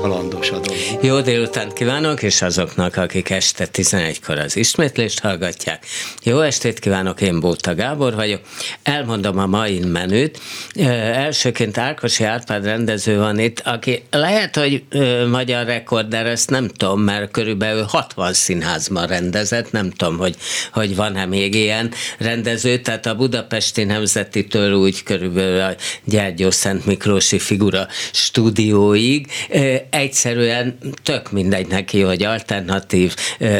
halandos a dolog. Jó délután kívánok, és azoknak, akik este 11-kor az ismétlést hallgatják. Jó estét kívánok, én Bóta Gábor vagyok. Elmondom a mai menüt. Elsőként Árkosi Árpád rendező van itt, aki lehet, hogy magyar rekorder, ezt nem tudom, mert körülbelül 60 színházban rendezett, nem tudom, hogy, hogy van-e még ilyen rendező, tehát a Budapesti Nemzetitől úgy körülbelül a Gyergyó Szent Miklósi figura stúdióig egyszerűen tök mindegy neki, hogy alternatív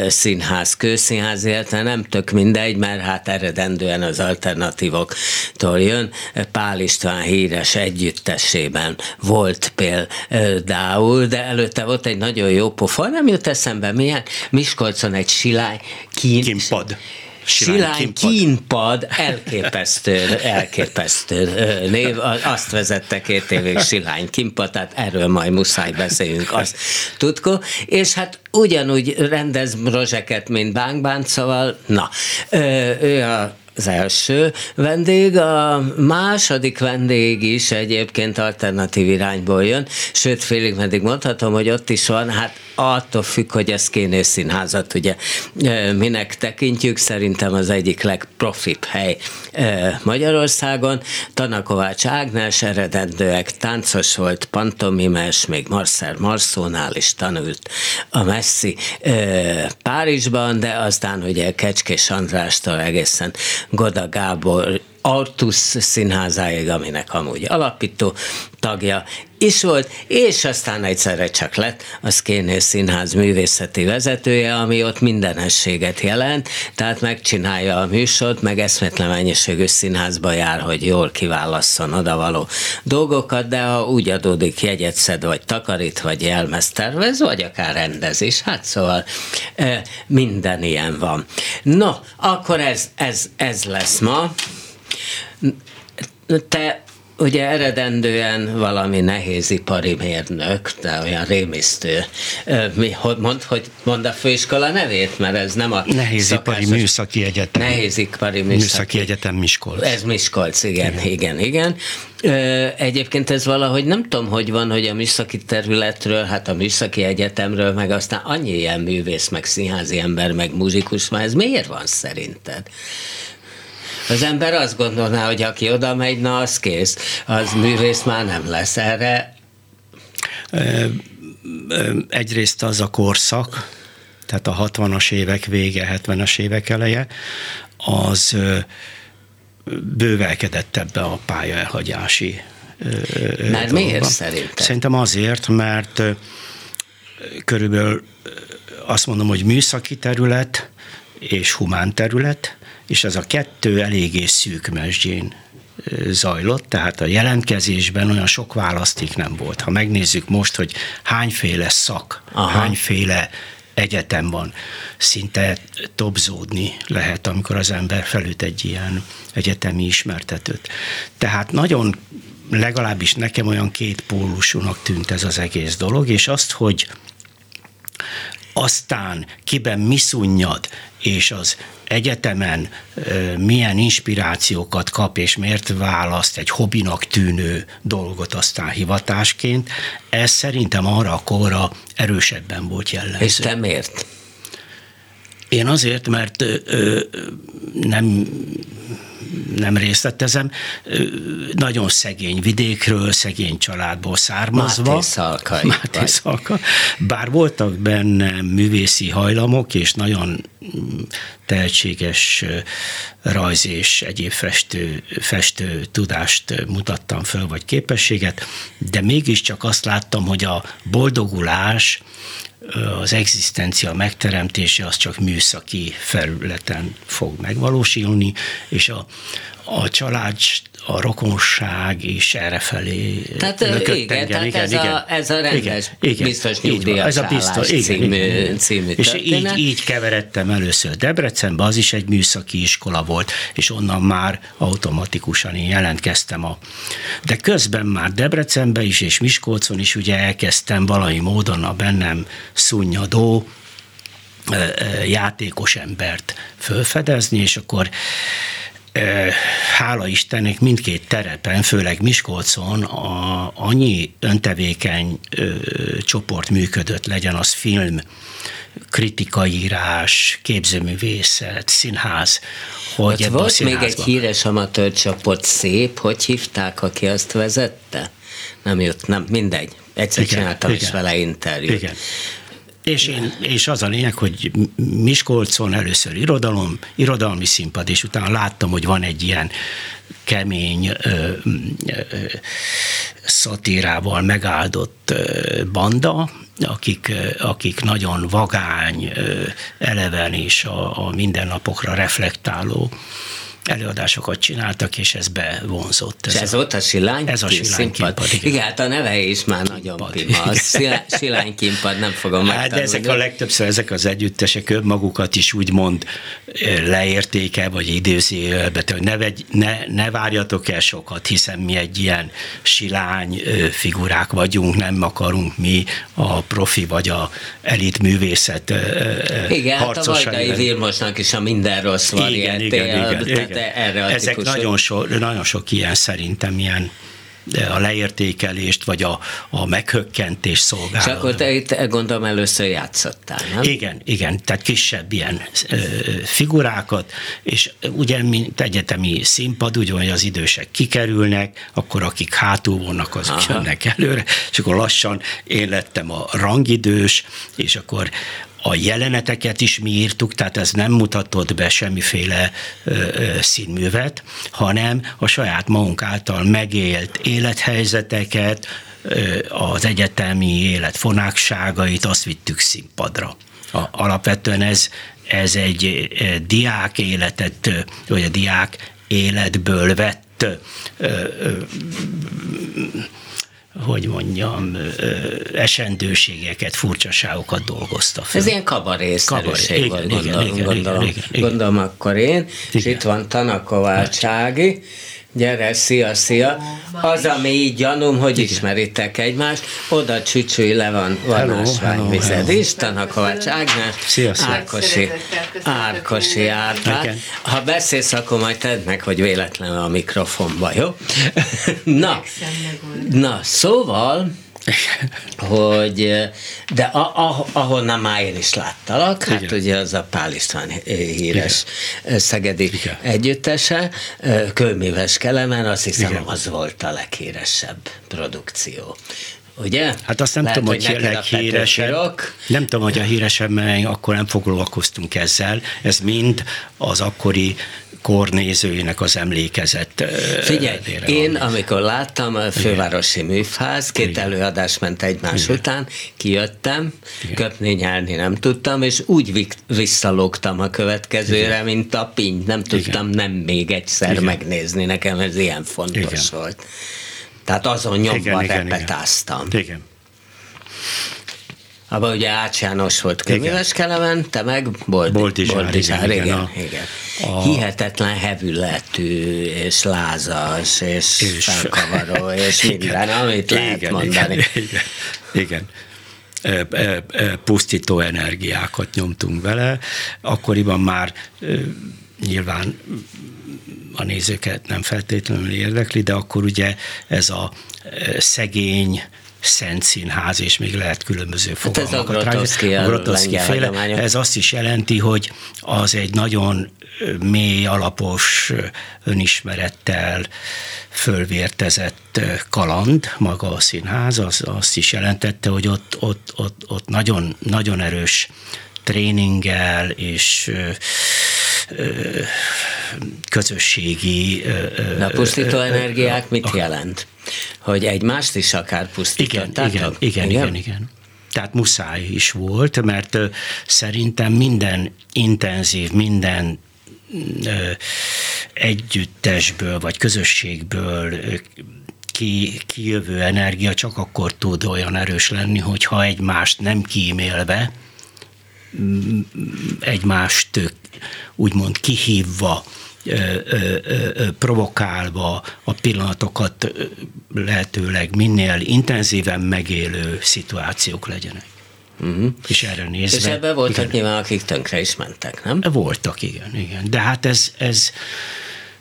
színház, kőszínház, illetve nem tök mindegy, mert hát eredendően az alternatívoktól jön. Pál István híres együttesében volt például, de előtte volt egy nagyon jó pofa, nem jut eszembe milyen, Miskolcon egy silány kín, Kimpad. Silány kínpad. kínpad, elképesztő, elképesztő név, azt vezette két évig Silány kínpad, tehát erről majd muszáj beszéljünk, azt tudko, és hát ugyanúgy rendez rozseket, mint Bánk szóval na, ő a az első vendég, a második vendég is egyébként alternatív irányból jön, sőt félig meddig mondhatom, hogy ott is van, hát attól függ, hogy ez kéne színházat ugye minek tekintjük, szerintem az egyik legprofibb hely Magyarországon. Tanakovács Ágnes eredendőek táncos volt, pantomimes, még Marcel Marszónál is tanult a Messi Párizsban, de aztán ugye Kecskés Andrástól egészen Goda Gábor Artus színházáig, aminek amúgy alapító tagja is volt, és aztán egyszerre csak lett a Szkénél Színház művészeti vezetője, ami ott mindenességet jelent, tehát megcsinálja a műsort, meg eszmetlen mennyiségű színházba jár, hogy jól kiválasszon odavaló dolgokat, de ha úgy adódik jegyet szed, vagy takarít, vagy jelmez tervez, vagy akár rendezés, hát szóval minden ilyen van. No, akkor ez, ez, ez lesz ma. Te ugye eredendően valami nehézipari mérnök, de olyan rémisztő. Mi, hogy mond, hogy mond a főiskola nevét, mert ez nem a Nehézipari szakásos... Műszaki Egyetem. Nehézipari Műszaki, műszaki Egyetem Miskolc. Ez Miskolc, igen, igen, igen. igen. Egyébként ez valahogy nem tudom, hogy van, hogy a műszaki területről, hát a műszaki egyetemről, meg aztán annyi ilyen művész, meg színházi ember, meg muzsikus, már ez miért van szerinted? Az ember azt gondolná, hogy aki oda megy, na az kész, az művész már nem lesz erre. Egyrészt az a korszak, tehát a 60-as évek vége, 70-es évek eleje, az bővelkedett ebbe a pályaelhagyási Mert miért szerinted? Szerintem azért, mert körülbelül azt mondom, hogy műszaki terület és humán terület, és ez a kettő eléggé szűk mesdjén zajlott, tehát a jelentkezésben olyan sok választék nem volt. Ha megnézzük most, hogy hányféle szak, Aha. hányféle egyetem van, szinte topzódni lehet, amikor az ember felüt egy ilyen egyetemi ismertetőt. Tehát nagyon legalábbis nekem olyan két pólusúnak tűnt ez az egész dolog, és azt, hogy aztán kiben mi szunnyad, és az egyetemen milyen inspirációkat kap, és miért választ egy hobbinak tűnő dolgot aztán hivatásként, ez szerintem arra a korra erősebben volt jellemző. És te miért? Én azért, mert ö, nem nem részletezem, nagyon szegény vidékről, szegény családból származva. Máté Szalkai. Máté Szalka. Bár voltak benne művészi hajlamok, és nagyon mm, tehetséges rajz és egyéb festő, festő tudást mutattam föl, vagy képességet, de mégiscsak azt láttam, hogy a boldogulás az egzisztencia megteremtése az csak műszaki felületen fog megvalósulni, és a, a család a rokonság is errefelé tehát, igen, igen, tehát igen, ez, igen, a, ez a rendes igen, biztos nyugdíjas ez a biztos, igen, című, igen, című És így, így keveredtem először Debrecenbe, az is egy műszaki iskola volt, és onnan már automatikusan én jelentkeztem a... De közben már Debrecenbe is, és Miskolcon is ugye elkezdtem valami módon a bennem szunnyadó játékos embert fölfedezni, és akkor hála Istennek mindkét terepen, főleg Miskolcon a, annyi öntevékeny ö, csoport működött, legyen az film, kritikaírás, képzőművészet, színház, hogy Ott volt még egy híres amatőr csoport, szép, hogy hívták, aki azt vezette? Nem jött, nem, mindegy. Egyszer igen, csináltam igen, is vele interjút. Igen. És, én, és az a lényeg, hogy Miskolcon először irodalom, irodalmi színpad, és utána láttam, hogy van egy ilyen kemény ö, ö, szatírával megáldott ö, banda, akik, akik nagyon vagány, ö, eleven és a, a mindennapokra reflektáló előadásokat csináltak, és ez bevonzott. Ez, ez a, volt a silány? Ez a silány igen. igen. hát a neve is már nagyon pima. Silány kimpad, nem fogom hát, de ezek a legtöbbször, ezek az együttesek önmagukat is úgymond leértéke, vagy időzélbe, hogy ne, vegy, ne, ne várjatok el sokat, hiszen mi egy ilyen silány figurák vagyunk, nem akarunk mi a profi vagy a elit művészet Igen, hát a Vajdai Vilmosnak is a minden rossz igen, igen, igen, igen, igen. erre a Ezek nagyon, so, nagyon sok ilyen szerintem ilyen a leértékelést, vagy a, a meghökkentés szolgáló. És akkor te itt gondolom először játszottál, nem? Igen, igen, tehát kisebb ilyen ö, figurákat, és ugye, mint egyetemi színpad, úgy hogy az idősek kikerülnek, akkor akik hátul vannak, azok Aha. jönnek előre, és akkor lassan én lettem a rangidős, és akkor a jeleneteket is mi írtuk, tehát ez nem mutatott be semmiféle ö, ö, színművet, hanem a saját magunk által megélt élethelyzeteket, ö, az egyetemi élet fonákságait, azt vittük színpadra. A, alapvetően ez, ez egy diák életet, vagy a diák életből vett hogy mondjam, esendőségeket, furcsaságokat dolgozta fel. Ez ilyen kabarészerűség volt, igen, gondolom, igen, gondolom, igen, igen, gondolom akkor én, igen. és itt van Tanakovácsági, Gyere, szia, szia. Az, ami így gyanúm, hogy Igen. ismeritek egymást, oda csücsülj le van, van ásványvized is, Tanakovács Ágnes, szia, szia. Árkosi, Árkosi Árpád. Ha beszélsz, akkor majd tedd meg, hogy véletlenül a mikrofonba, jó? na, na, szóval hogy, de a, a, ahonnan már én is láttalak, hát Igen. ugye az a Pál István híres Igen. szegedi Igen. együttese, Kőműves Kelemen, azt hiszem Igen. az volt a leghíresebb produkció. Ugye? Hát azt nem Lehet, tudom, hogy, hogy leghíresebb. Nem tudom, hogy a híresebb, mert akkor nem foglalkoztunk ezzel. Ez mind az akkori kornézőinek az emlékezett. Figyelj, én van. amikor láttam a fővárosi műfáz, két Igen. előadás ment egymás Igen. után, kijöttem, Igen. köpni, nyelni nem tudtam, és úgy visszalogtam a következőre, Igen. mint a piny, nem tudtam Igen. nem még egyszer Igen. megnézni, nekem ez ilyen fontos Igen. volt. Tehát azon nyomban igen, repetáztam. Igen. igen. Abban ugye Ács János volt könyves Kelemen, te meg Bold, Boldizsár, Boldizsár igen, igen, igen, igen. A... Hihetetlen hevületű, és lázas, és, és felkavaró, és minden, amit igen, lehet mondani. Igen, igen. igen pusztító energiákat nyomtunk vele. Akkoriban már nyilván a nézőket nem feltétlenül érdekli, de akkor ugye ez a szegény, Szent Színház, és még lehet különböző fogalmakat hát ez a Grotowski, féle. Ez azt is jelenti, hogy az egy nagyon mély, alapos önismerettel fölvértezett kaland, maga a színház, az azt is jelentette, hogy ott, ott, ott, ott nagyon, nagyon erős tréninggel és közösségi... Na, pusztító energiák mit jelent? Hogy egymást is akár pusztítottátok? Igen, igen, igen, igen, igen. Tehát muszáj is volt, mert szerintem minden intenzív, minden együttesből vagy közösségből ki, kijövő energia csak akkor tud olyan erős lenni, hogyha egymást nem kímélve, egymást úgymond kihívva, provokálva a pillanatokat lehetőleg minél intenzíven megélő szituációk legyenek. Uh-huh. És erre nézve... És ebben voltak igen. nyilván, akik tönkre is mentek, nem? Voltak, igen, igen. De hát ez, ez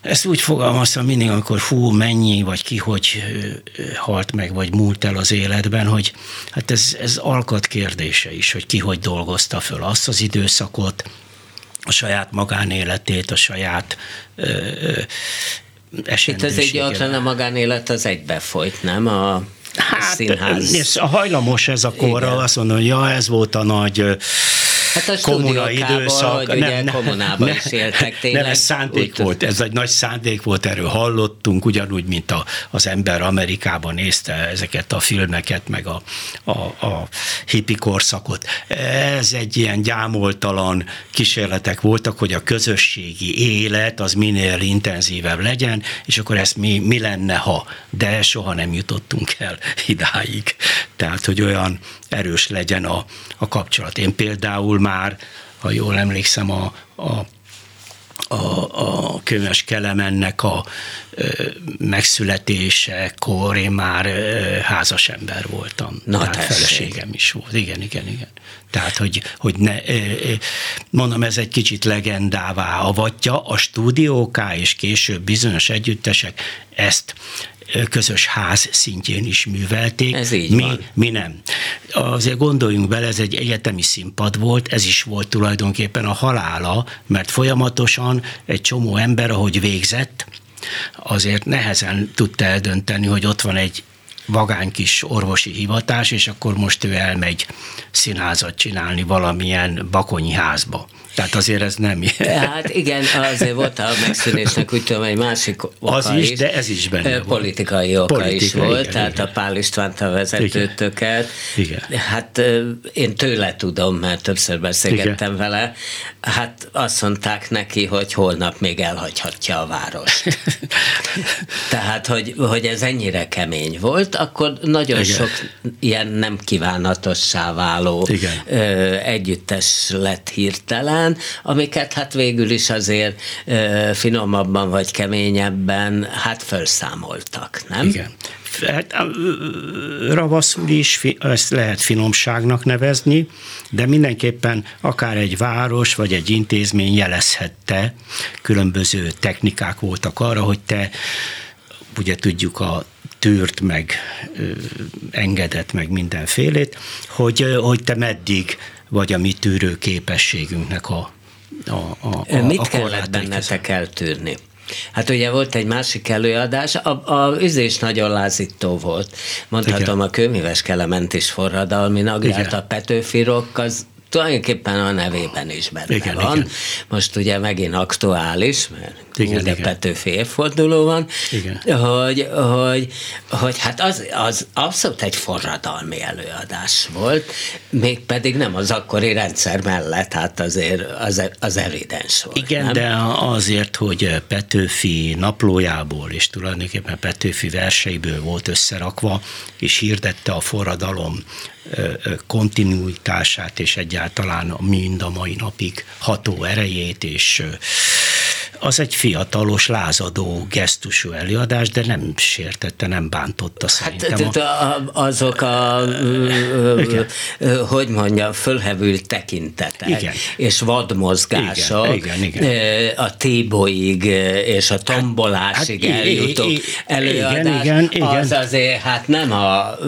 ezt úgy fogalmaztam mindig, amikor hú, mennyi, vagy ki hogy halt meg, vagy múlt el az életben, hogy hát ez, ez alkat kérdése is, hogy ki hogy dolgozta föl azt az időszakot, a saját magánéletét, a saját ö, ö, Itt az egy gyakran a magánélet az egybefolyt, nem? A hát, színház. A hajlamos ez a korra, azt mondom, hogy ja, ez volt a nagy Hát a kommuna időszak. Hogy nem, ugye nem, kommunában nem, is éltek tényleg. Nem, ez szándék úgy, volt, ez egy nagy szándék volt, erről hallottunk, ugyanúgy, mint a, az ember Amerikában nézte ezeket a filmeket, meg a, a, a hippi korszakot. Ez egy ilyen gyámoltalan kísérletek voltak, hogy a közösségi élet az minél intenzívebb legyen, és akkor ezt mi, mi lenne, ha, de soha nem jutottunk el idáig. Tehát, hogy olyan erős legyen a, a kapcsolat. Én például már, ha jól emlékszem, a, a a, a könyves Kelemennek a ö, megszületésekor én már ö, házas ember voltam. Na, Tehát tessék. feleségem is volt. Igen, igen, igen. Tehát, hogy, hogy ne, ö, ö, mondom, ez egy kicsit legendává avatja, a stúdióká és később bizonyos együttesek ezt közös ház szintjén is művelték. Ez így mi, van. mi nem. Azért gondoljunk bele, ez egy egyetemi színpad volt, ez is volt tulajdonképpen a halála, mert folyamatosan egy csomó ember, ahogy végzett, azért nehezen tudta eldönteni, hogy ott van egy vagány kis orvosi hivatás, és akkor most ő elmegy színházat csinálni valamilyen bakonyi házba. Tehát azért ez nem Hát igen, azért volt a megszűnésnek úgy tudom, egy másik oka Az is, is, de ez is benne Politikai volt. oka Politika, is volt, igen, tehát igen. a Pál Istvánt a vezetőtöket. Igen. Hát én tőle tudom, mert többször beszélgettem igen. vele, hát azt mondták neki, hogy holnap még elhagyhatja a várost. tehát, hogy, hogy ez ennyire kemény volt, akkor nagyon igen. sok ilyen nem kívánatossá váló igen. együttes lett hirtelen, amiket hát végül is azért finomabban vagy keményebben hát felszámoltak, nem? Igen. Hát, ravaszul is ezt lehet finomságnak nevezni, de mindenképpen akár egy város vagy egy intézmény jelezhette, különböző technikák voltak arra, hogy te ugye tudjuk a tűrt, meg engedett, meg mindenfélét, hogy, hogy te meddig vagy a mi tűrő képességünknek a, a, a, a Mit a kellett bennetek eltűrni? Hát ugye volt egy másik előadás, a, a üzés nagyon lázító volt. Mondhatom, Igen. a kőműves kelement is forradalmi nagrát, a Petőfi Rock, az tulajdonképpen a nevében is benne igen, van. Igen. Most ugye megint aktuális, mert igen. Petőfi évforduló van, igen. Hogy, hogy, hogy hát az, az abszolút egy forradalmi előadás volt, mégpedig nem az akkori rendszer mellett, hát azért az, az evidens volt. Igen, nem? de azért, hogy Petőfi naplójából és tulajdonképpen Petőfi verseiből volt összerakva, és hirdette a forradalom kontinuitását és egyáltalán mind a mai napig ható erejét és az egy fiatalos, lázadó, gesztusú előadás, de nem sértette, nem bántotta hát, szerintem. Hát, a... azok a, Igen. hogy mondja, fölhevült tekintetek, Igen. és vadmozgások, Igen, igen, igen. a téboig és a tombolásig hát, eljutó előadás, igen, igen, az azért hát nem a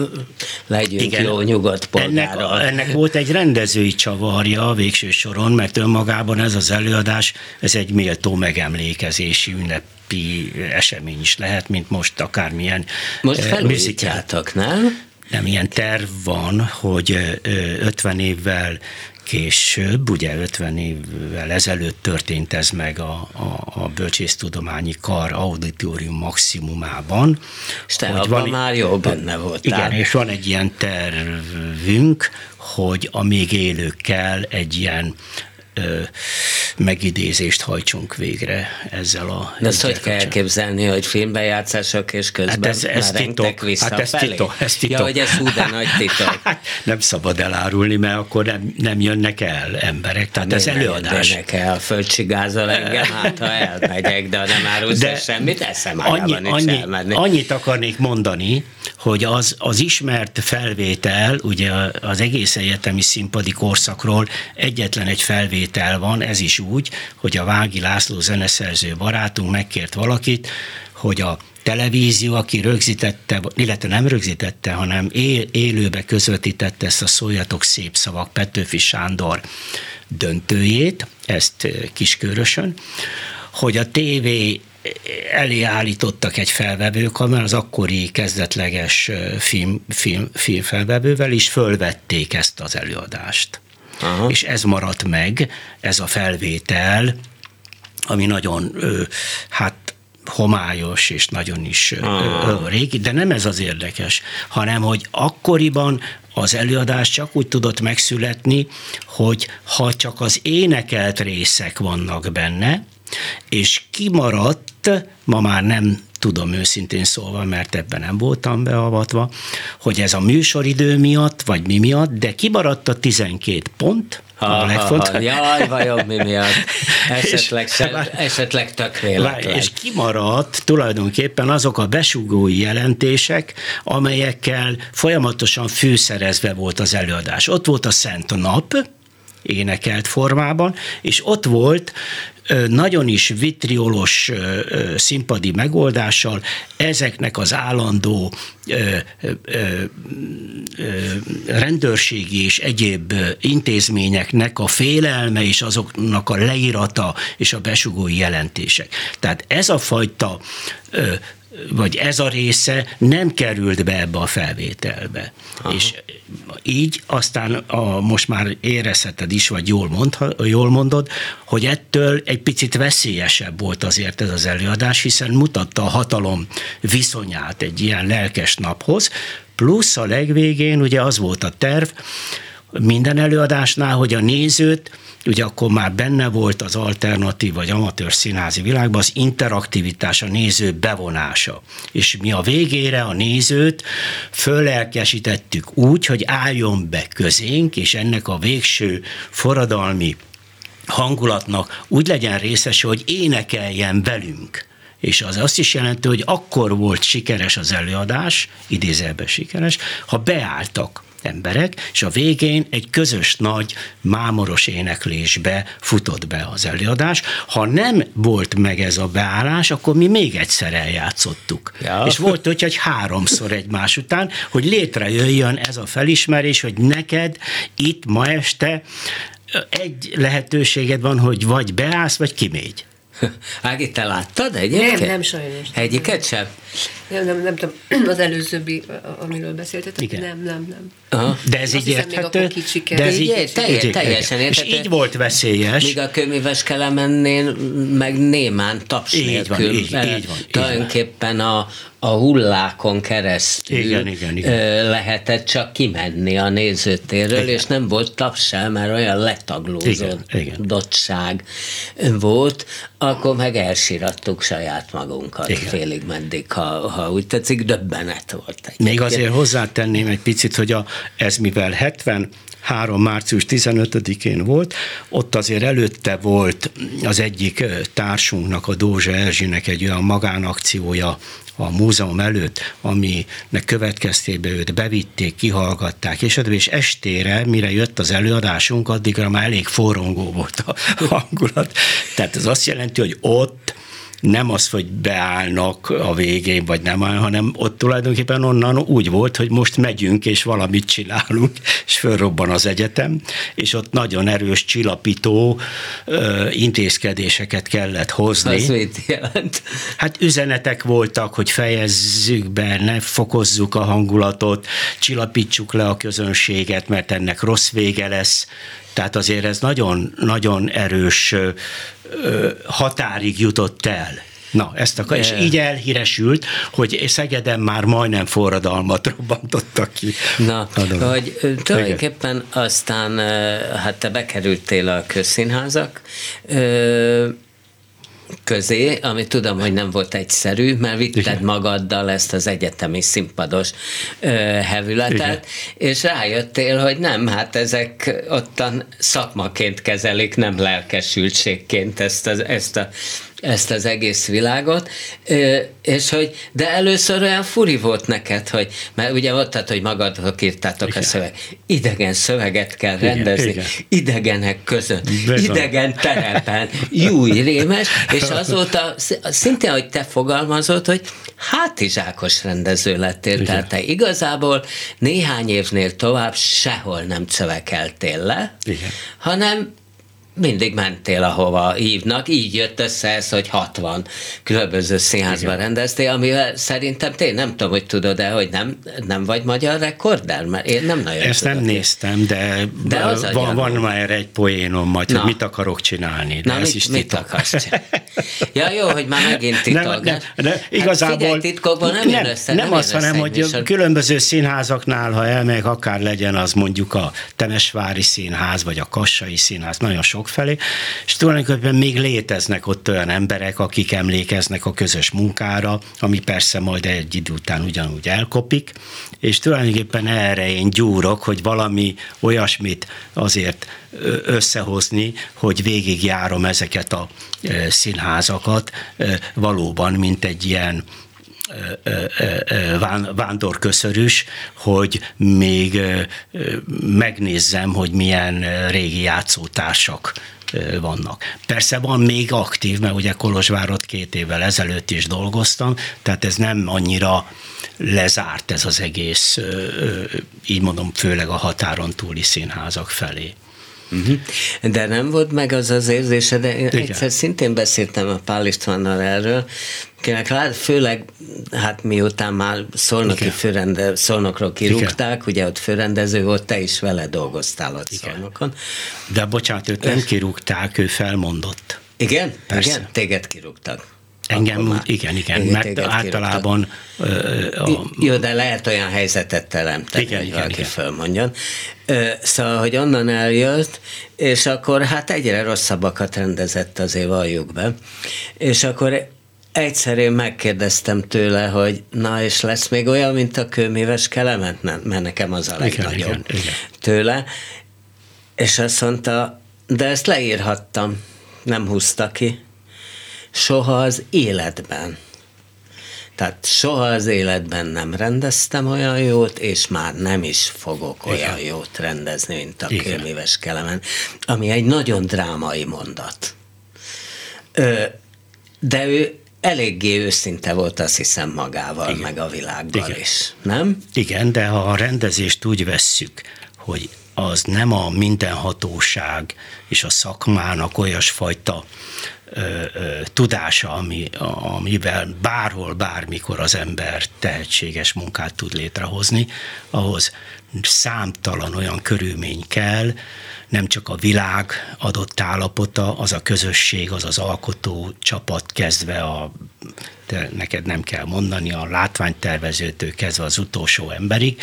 legyünk igen. jó nyugodt polgára. Ennek, ennek volt egy rendezői csavarja a végső soron, mert önmagában ez az előadás, ez egy méltó meg megemlékezési ünnepi esemény is lehet, mint most akármilyen Most eh, felújítjátok, nem? Nem, ilyen terv van, hogy 50 évvel később, ugye 50 évvel ezelőtt történt ez meg a, a, a Bölcsésztudományi Kar auditorium maximumában. És te abban van, már jó benne voltál. Igen, és van egy ilyen tervünk, hogy a még élőkkel egy ilyen megidézést hajtsunk végre ezzel a... De ezt hogy kell elképzelni, hogy filmbejátszások és közben hát ez, ez titok, vissza hát ez titok, ez titok. Ja, hogy ez hú, de nagy titok. nem szabad elárulni, mert akkor nem, nem jönnek el emberek, tehát nem ez előadás. Jönnek el, földcsigázol engem, hát ha elmegyek, de nem árulsz de semmit, eszem annyi, annyi, elmenni. Annyit akarnék mondani, hogy az, az ismert felvétel, ugye az egész egyetemi színpadi korszakról egyetlen egy felvétel van, ez is úgy, hogy a Vági László zeneszerző barátunk megkért valakit, hogy a televízió, aki rögzítette, illetve nem rögzítette, hanem él, élőbe közvetítette ezt a szóljatok szép szavak Petőfi Sándor döntőjét, ezt kiskörösön, hogy a tévé elé állítottak egy felvevőkamerát, az akkori kezdetleges film, film, filmfelvevővel, és fölvették ezt az előadást. Aha. És ez maradt meg, ez a felvétel, ami nagyon, hát homályos és nagyon is Aha. régi, de nem ez az érdekes, hanem hogy akkoriban az előadás csak úgy tudott megszületni, hogy ha csak az énekelt részek vannak benne, és kimaradt, ma már nem tudom őszintén szólva, mert ebben nem voltam beavatva, hogy ez a műsoridő miatt, vagy mi miatt, de kimaradt a 12 pont, ha, a legfontosabb. Jaj, vajon mi miatt? Esetleg, és, se, esetleg tök véletlen. És kimaradt tulajdonképpen azok a besugói jelentések, amelyekkel folyamatosan fűszerezve volt az előadás. Ott volt a Szent Nap, énekelt formában, és ott volt nagyon is vitriolos színpadi megoldással ezeknek az állandó rendőrségi és egyéb intézményeknek a félelme és azoknak a leírata és a besugói jelentések. Tehát ez a fajta vagy ez a része nem került be ebbe a felvételbe. Aha. És így aztán a, most már érezheted is, vagy jól, mond, jól mondod, hogy ettől egy picit veszélyesebb volt azért ez az előadás, hiszen mutatta a hatalom viszonyát egy ilyen lelkes naphoz, plusz a legvégén ugye az volt a terv, minden előadásnál, hogy a nézőt ugye akkor már benne volt az alternatív vagy amatőr színházi világban az interaktivitás, a néző bevonása. És mi a végére a nézőt föllelkesítettük úgy, hogy álljon be közénk, és ennek a végső forradalmi hangulatnak úgy legyen részes, hogy énekeljen velünk és az azt is jelenti, hogy akkor volt sikeres az előadás, idézelben sikeres, ha beálltak emberek, és a végén egy közös nagy mámoros éneklésbe futott be az előadás. Ha nem volt meg ez a beállás, akkor mi még egyszer eljátszottuk. Ja. És volt, hogy egy háromszor egymás után, hogy létrejöjjön ez a felismerés, hogy neked itt ma este egy lehetőséged van, hogy vagy beállsz, vagy kimégy. Ági, te láttad egyébként? Nem, nem sajnos. Egyiket sem? Nem, nem, nem tudom, az előzőbbi, amiről beszéltetek, Igen. nem, nem, nem. Aha. De ez így érthető? De ez így, teljes, teljesen érthető. És így volt veszélyes. Míg a köműves kelemennél meg némán taps így nélkül. Van, így, így van, tulajdonképpen a, a hullákon keresztül igen, igen, igen. lehetett csak kimenni a nézőtérről, igen. és nem volt sem, mert olyan letaglózottság volt, akkor meg elsirattuk saját magunkat igen. félig meddig, ha, ha úgy tetszik, döbbenet volt. Egy Még azért hozzátenném egy picit, hogy a, ez mivel 70 3. március 15-én volt, ott azért előtte volt az egyik társunknak, a Dózsa Erzsinek egy olyan magánakciója a múzeum előtt, aminek következtében őt bevitték, kihallgatták, és, és estére, mire jött az előadásunk, addigra már elég forrongó volt a hangulat. Tehát ez azt jelenti, hogy ott nem az, hogy beállnak a végén, vagy nem hanem ott tulajdonképpen onnan úgy volt, hogy most megyünk, és valamit csinálunk, és fölrobban az egyetem, és ott nagyon erős csillapító ö, intézkedéseket kellett hozni. Az mit jelent? Hát üzenetek voltak, hogy fejezzük be, ne fokozzuk a hangulatot, csillapítsuk le a közönséget, mert ennek rossz vége lesz, tehát azért ez nagyon, nagyon erős határig jutott el. Na, ezt akar, és így elhíresült, hogy Szegeden már majdnem forradalmat robbantottak ki. Na, Adom. hogy tulajdonképpen aztán, hát te bekerültél a közszínházak közé, ami tudom, hogy nem volt egyszerű, mert vitted Igen. magaddal ezt az egyetemi színpados ö, hevületet, Igen. és rájöttél, hogy nem, hát ezek ottan szakmaként kezelik, nem lelkesültségként ezt, az, ezt a ezt az egész világot, és hogy, de először olyan furi volt neked, hogy, mert ugye ott, tehát, hogy magadok írtátok Igen. a szöveg, idegen szöveget kell rendezni, igen. idegenek között, Bizony. idegen terepen, júj, rémes, és azóta sz- szintén, hogy te fogalmazod, hogy hátizsákos rendező lettél, Igen. tehát te igazából néhány évnél tovább sehol nem cövekeltél le, Igen. hanem mindig mentél, ahova hívnak, így jött össze ez, hogy 60 különböző színházban rendeztél, amivel szerintem te nem tudom, hogy tudod de hogy nem, nem vagy magyar rekorder, mert én nem nagyon Ezt tudok. nem néztem, de, De az van, van már egy poénom majd, Na. hogy mit akarok csinálni. De Na, ez mit, is mit akarsz csinálni? Ja, jó, hogy már megint titok. Nem, nem, Hát igazából figyelj, titkokban nem, nem, össze. nem jön az, hanem, hogy műsor. különböző színházaknál, ha elmegyek, akár legyen az mondjuk a Temesvári Színház, vagy a Kassai Színház, nagyon sok felé, és tulajdonképpen még léteznek ott olyan emberek, akik emlékeznek a közös munkára, ami persze majd egy idő után ugyanúgy elkopik, és tulajdonképpen erre én gyúrok, hogy valami olyasmit azért összehozni, hogy végigjárom ezeket a színházakat valóban, mint egy ilyen vándorköszörűs, hogy még megnézzem, hogy milyen régi játszótársak vannak. Persze van még aktív, mert ugye Kolozsvárot két évvel ezelőtt is dolgoztam, tehát ez nem annyira lezárt ez az egész, így mondom, főleg a határon túli színházak felé. Mhm. De nem volt meg az az érzése, de én Igen. egyszer szintén beszéltem a Pál Istvánnal erről, akinek lát, főleg, hát miután már szolnoki Igen. főrende, szolnokról kirúgták, ugye ott főrendező volt, te is vele dolgoztál ott Igen. szolnokon. De bocsánat, őt nem kirúgták, ő felmondott. Igen? Persze. Igen? Téged kirúgtak. Engem már. igen, igen, Igen, mert általában ö, a, Jó, de lehet olyan helyzetet teremteni, Igen, hogy igen, valaki igen. fölmondjon. Ö, Szóval, hogy onnan eljött, és akkor hát egyre rosszabbakat rendezett azért valljuk be. És akkor egyszer én megkérdeztem tőle, hogy na és lesz még olyan, mint a kőműves kelemet? Nem, mert nekem az a Igen, legnagyobb igen, igen. tőle. És azt mondta, de ezt leírhattam, nem húzta ki. Soha az életben. Tehát soha az életben nem rendeztem olyan jót, és már nem is fogok olyan Igen. jót rendezni, mint a Igen. kőműves kelemen, ami egy nagyon drámai mondat. Ö, de ő eléggé őszinte volt, azt hiszem magával, Igen. meg a világgal Igen. is. Nem? Igen, de ha a rendezést úgy vesszük, hogy az nem a mindenhatóság és a szakmának olyasfajta tudása, ami, amivel bárhol, bármikor az ember tehetséges munkát tud létrehozni, ahhoz számtalan olyan körülmény kell, nem csak a világ adott állapota, az a közösség, az az alkotó csapat kezdve a te, neked nem kell mondani, a látványtervezőtől kezdve az utolsó emberig.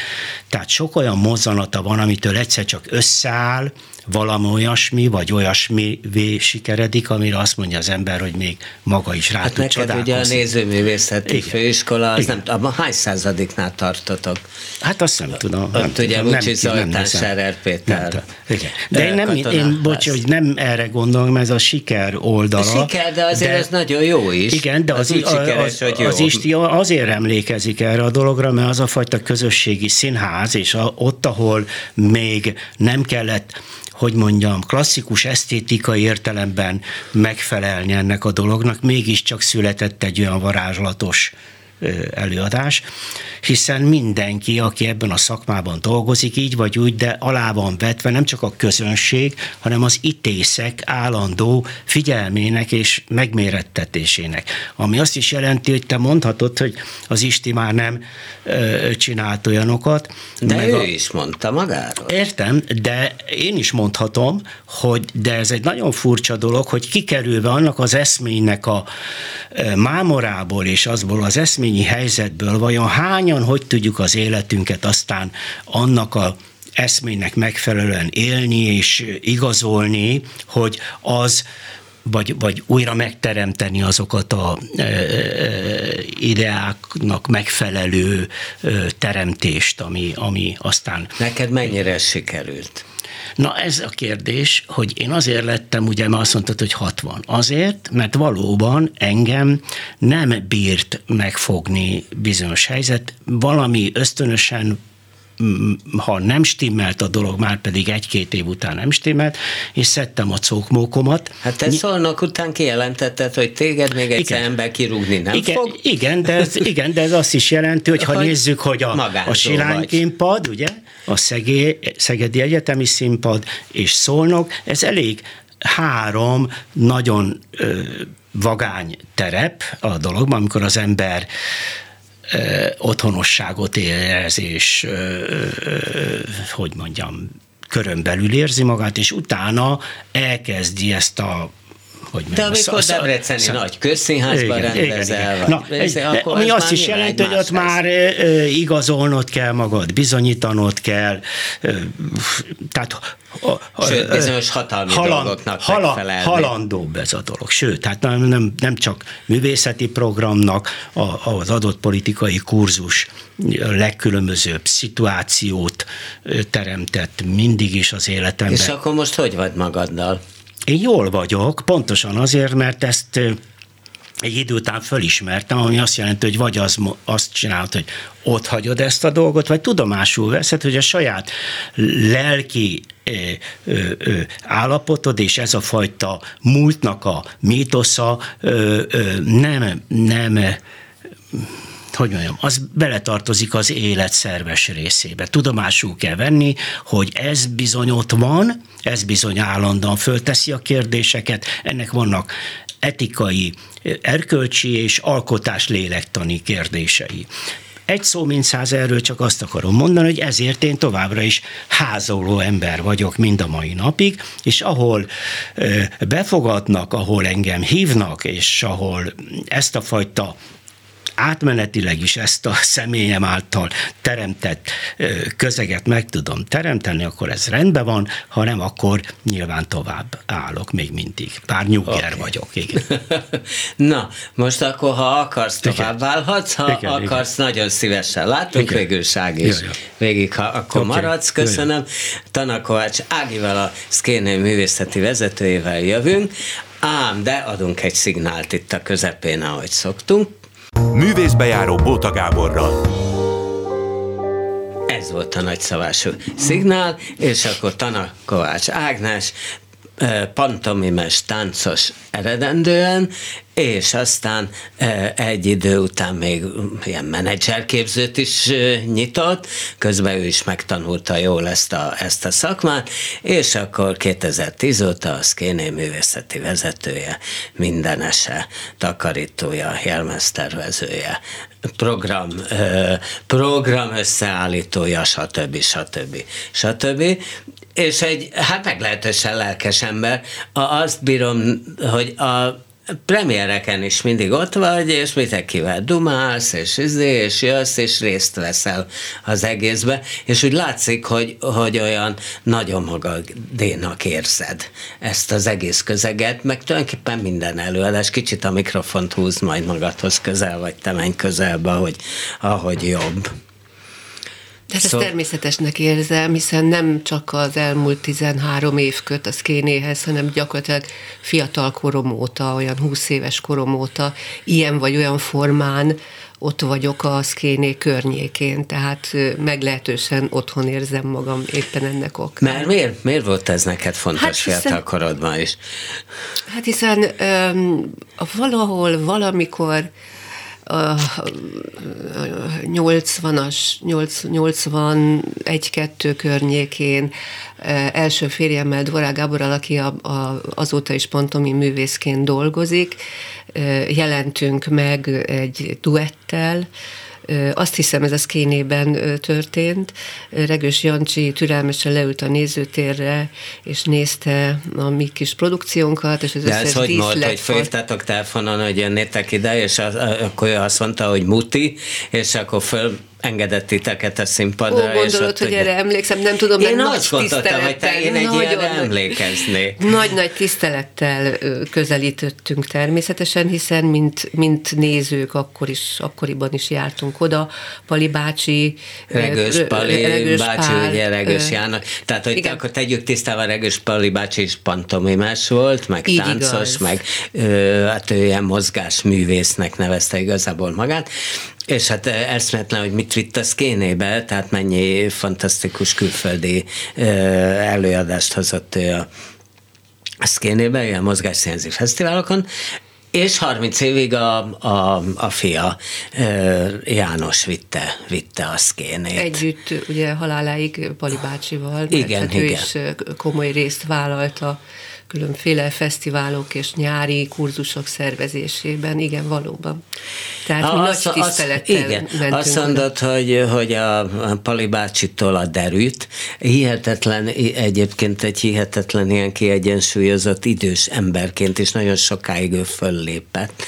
Tehát sok olyan mozzanata van, amitől egyszer csak összeáll, valami olyasmi, vagy olyasmi sikeredik, amire azt mondja az ember, hogy még maga is rá Hát tud neked ugye a nézőművészeti Igen. főiskola, az Igen. nem, abban hány századiknál tartotok? Hát azt nem tudom. Ott nem ugye nem- Zoltán. Scherer Péter. Nem tudom. Igen. De én nem, én, bocs, hogy nem erre gondolom, ez a siker oldala. Siker, de azért ez nagyon jó is. Igen, de az, úgy az, sikeres, az, hogy jó. az Isti azért emlékezik erre a dologra, mert az a fajta közösségi színház, és a, ott, ahol még nem kellett hogy mondjam, klasszikus esztétikai értelemben megfelelni ennek a dolognak, mégiscsak született egy olyan varázslatos előadás, hiszen mindenki, aki ebben a szakmában dolgozik, így vagy úgy, de alá van vetve nem csak a közönség, hanem az itészek állandó figyelmének és megmérettetésének. Ami azt is jelenti, hogy te mondhatod, hogy az Isti már nem ö, csinált olyanokat. De meg ő a- is mondta magáról. Értem, de én is mondhatom, hogy de ez egy nagyon furcsa dolog, hogy kikerülve annak az eszménynek a mámorából és azból az eszményi helyzetből, vajon hányan, hogy tudjuk az életünket aztán annak a eszménynek megfelelően élni és igazolni, hogy az vagy, vagy újra megteremteni azokat a e, ideáknak megfelelő e, teremtést, ami, ami aztán... Neked mennyire sikerült? Na ez a kérdés, hogy én azért lettem, ugye mert azt mondtad, hogy 60. Azért, mert valóban engem nem bírt megfogni bizonyos helyzet, valami ösztönösen ha nem stimmelt a dolog, már pedig egy-két év után nem stimmelt, és szedtem a cókmókomat. Hát te szólnak után kijelentetted, hogy téged még egy ember kirúgni nem igen, fog? Igen de, ez, igen, de ez azt is jelenti, hogy ha hogy nézzük, hogy a, a Silányszínpad, ugye, a Szegé, Szegedi Egyetemi Színpad és Szolnok, ez elég három nagyon ö, vagány terep a dologban, amikor az ember otthonosságot érez, és hogy mondjam, körön belül érzi magát, és utána elkezdi ezt a hogy De amikor a, Debreceni a, nagy közszínházban rendezel, igen, Na, ez, akkor ami azt is jelenti, hogy ott már igazolnod kell magad, bizonyítanod kell, tehát Sőt, bizonyos hatalmi haland, dolgoknak hala, Halandóbb ez a dolog. Sőt, tehát nem, nem, nem csak művészeti programnak, a, az adott politikai kurzus legkülönbözőbb szituációt teremtett mindig is az életemben. És akkor most hogy vagy magaddal? Én jól vagyok, pontosan azért, mert ezt egy idő után fölismertem, ami azt jelenti, hogy vagy az, azt csinálod, hogy ott hagyod ezt a dolgot, vagy tudomásul veszed, hogy a saját lelki ö, ö, állapotod, és ez a fajta múltnak a mítosza ö, ö, nem, nem hogy mondjam, az beletartozik az élet szerves részébe. Tudomásul kell venni, hogy ez bizony ott van, ez bizony állandóan fölteszi a kérdéseket, ennek vannak etikai, erkölcsi és alkotás lélektani kérdései. Egy szó, mint száz erről csak azt akarom mondani, hogy ezért én továbbra is házoló ember vagyok mind a mai napig, és ahol befogadnak, ahol engem hívnak, és ahol ezt a fajta átmenetileg is ezt a személyem által teremtett közeget meg tudom teremteni, akkor ez rendben van, ha nem, akkor nyilván tovább állok még mindig. Bár nyugger okay. vagyok, igen. Na, most akkor, ha akarsz, tovább állhatsz, ha igen, akarsz, igen. nagyon szívesen. Látunk igen. végül Ság is. Jaj, jaj. Végig, ha akkor okay. maradsz, köszönöm. Tanakovács Ágival, a Szkénő művészeti vezetőjével jövünk, ám, de adunk egy szignált itt a közepén, ahogy szoktunk. Művészbejáró Bóta Gáborral. Ez volt a nagyszavású szignál, és akkor Tana Kovács Ágnes, pantomimes táncos eredendően, és aztán egy idő után még ilyen menedzserképzőt is nyitott, közben ő is megtanulta jól ezt a, ezt a szakmát, és akkor 2010 óta a Szkéné művészeti vezetője, mindenese, takarítója, jelmeztervezője, program, program összeállítója, stb. stb. stb. És egy, hát meglehetősen lelkes ember. Azt bírom, hogy a premiereken is mindig ott vagy, és mindenkivel dumálsz, és izé, és jössz, és részt veszel az egészbe, és úgy látszik, hogy, hogy olyan nagyon magadénak érzed ezt az egész közeget, meg tulajdonképpen minden előadás, kicsit a mikrofont húz majd magadhoz közel, vagy te menj közelbe, hogy ahogy jobb. Tehát ezt szóval... természetesnek érzem, hiszen nem csak az elmúlt 13 év köt a szkénéhez, hanem gyakorlatilag fiatal korom óta, olyan 20 éves korom óta ilyen vagy olyan formán ott vagyok a szkéné környékén, tehát meglehetősen otthon érzem magam éppen ennek ok. Mert miért, miért volt ez neked fontos hát hiszen, fiatal korodban is? Hát hiszen um, valahol, valamikor a 80-as, 81-2 környékén első férjemmel, Dvorá Gáborral, aki a, a, azóta is pontomi művészként dolgozik, jelentünk meg egy duettel, azt hiszem, ez a szkénében történt. Regős Jancsi türelmesen leült a nézőtérre, és nézte a mi kis produkciónkat, és az De ez hogy volt, hogy felhívtátok telefonon, hogy jönnétek ide, és az, akkor ő azt mondta, hogy muti, és akkor föl engedett titeket a színpadra. Ó, gondolod, hogy erre emlékszem, nem tudom, én azt gondoltam, hogy te én egy nagyon ilyenre emlékeznék. Nagy-nagy tisztelettel közelítettünk természetesen, hiszen mint, mint nézők akkor is, akkoriban is jártunk oda. Pali bácsi, Regős Pali, Regős bácsi, Pál, ugye Regős Jának. Tehát, hogy igen. akkor tegyük tisztában, Regős Pali bácsi is pantomimás volt, meg Így táncos, igaz. meg hát ő ilyen mozgásművésznek nevezte igazából magát, és hát eszmetlen, hogy mit vitt a szkénébe, tehát mennyi fantasztikus külföldi előadást hozott ő a szkénébe, ilyen mozgásszínzi fesztiválokon, és 30 évig a, a, a fia János vitte, vitte a szkénét. Együtt ugye haláláig Pali bácsival, igen, hát igen. ő is komoly részt vállalta különféle fesztiválok és nyári kurzusok szervezésében, igen, valóban. Tehát mi azt, nagy tisztelettel azt, igen, mentünk Azt mondod, hogy, hogy a Pali bácsitól a derűt, hihetetlen, egyébként egy hihetetlen ilyen kiegyensúlyozott idős emberként is nagyon sokáig ő föllépett,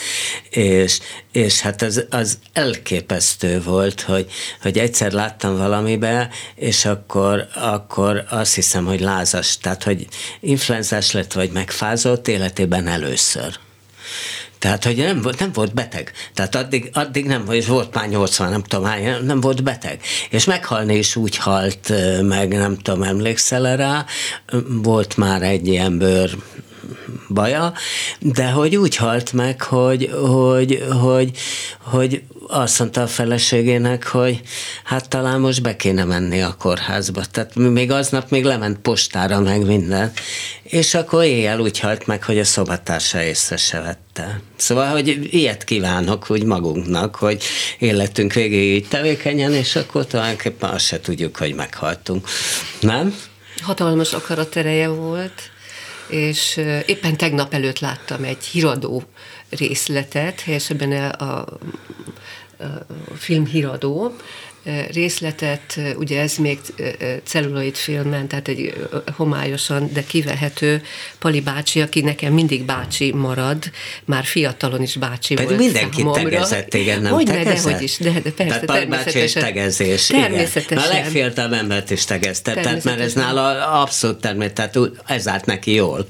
és, és hát az, az elképesztő volt, hogy, hogy egyszer láttam valamibe, és akkor, akkor azt hiszem, hogy lázas, tehát hogy influenzás lett, vagy megfázott életében először. Tehát, hogy nem, volt, nem volt beteg. Tehát addig, addig nem volt, és volt már 80, nem tudom hány, nem volt beteg. És meghalni is úgy halt meg, nem tudom, emlékszel rá, volt már egy ilyen bőr baja, de hogy úgy halt meg, hogy, hogy, hogy, hogy azt mondta a feleségének, hogy hát talán most be kéne menni a kórházba. Tehát még aznap még lement postára meg minden. És akkor éjjel úgy halt meg, hogy a szobatársa észre se vette. Szóval, hogy ilyet kívánok úgy magunknak, hogy életünk végéig így tevékenyen, és akkor tulajdonképpen azt se tudjuk, hogy meghaltunk. Nem? Hatalmas akaratereje volt és éppen tegnap előtt láttam egy híradó részletet, helyesebben a, a, a film híradó, részletet, ugye ez még celluloid filmen, tehát egy homályosan, de kivehető Pali bácsi, aki nekem mindig bácsi marad, már fiatalon is bácsi Pedig volt mindenki számomra. tegezett, igen, nem hogy tegezett? De, hogy is, de, de persze, tehát Pali bácsi és tegezés, természetesen. igen. A legfiatalabb embert is tegezte, tehát mert ez nála abszolút természetes, tehát ez állt neki jól.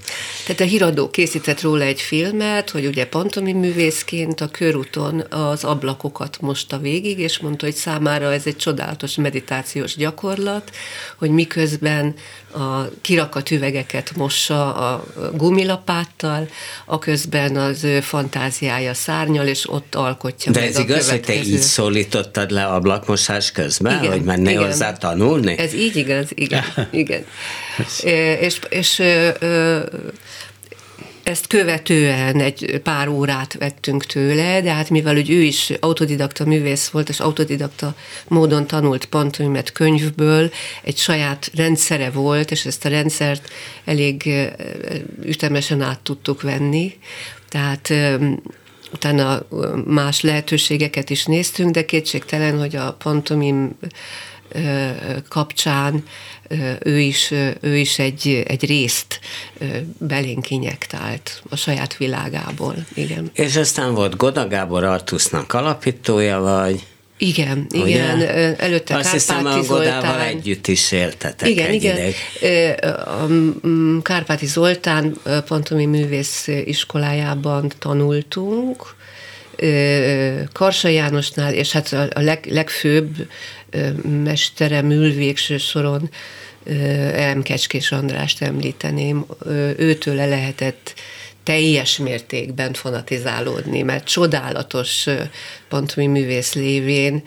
Tehát a híradó készített róla egy filmet, hogy ugye pantomi művészként a körúton az ablakokat mosta végig, és mondta, hogy számára ez ez egy csodálatos meditációs gyakorlat, hogy miközben a kirakat üvegeket mossa a gumilapáttal, a közben az ő fantáziája szárnyal, és ott alkotja De meg ez a igaz, következő... hogy te így szólítottad le ablakmosás közben, igen, hogy mennél igen. hozzá tanulni? Ez így igaz, igen. igen. és, és ezt követően egy pár órát vettünk tőle, de hát mivel hogy ő is autodidakta művész volt, és autodidakta módon tanult pantomimet könyvből, egy saját rendszere volt, és ezt a rendszert elég ütemesen át tudtuk venni. Tehát utána más lehetőségeket is néztünk, de kétségtelen, hogy a pantomim kapcsán ő is, ő is egy, egy részt belénk injektált a saját világából. Igen. És aztán volt Goda Gábor Artusznak alapítója, vagy? Igen, Ugye? igen. Előtte Azt hiszem, a Godával együtt is éltetek Igen, egy igen. Ideig. A Kárpáti Zoltán pantomi művész iskolájában tanultunk, Karsa Jánosnál, és hát a leg, legfőbb mestere művégső soron Elem Kecskés Andrást említeném. Őtőle lehetett teljes mértékben fanatizálódni, mert csodálatos pantomi művész lévén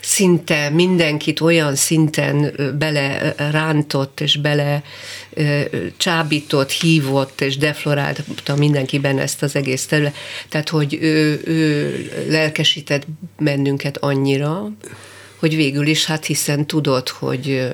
szinte mindenkit olyan szinten bele rántott és bele csábított, hívott és deflorálta mindenkiben ezt az egész terület. Tehát, hogy ő, ő lelkesített bennünket annyira, hogy végül is, hát hiszen tudod, hogy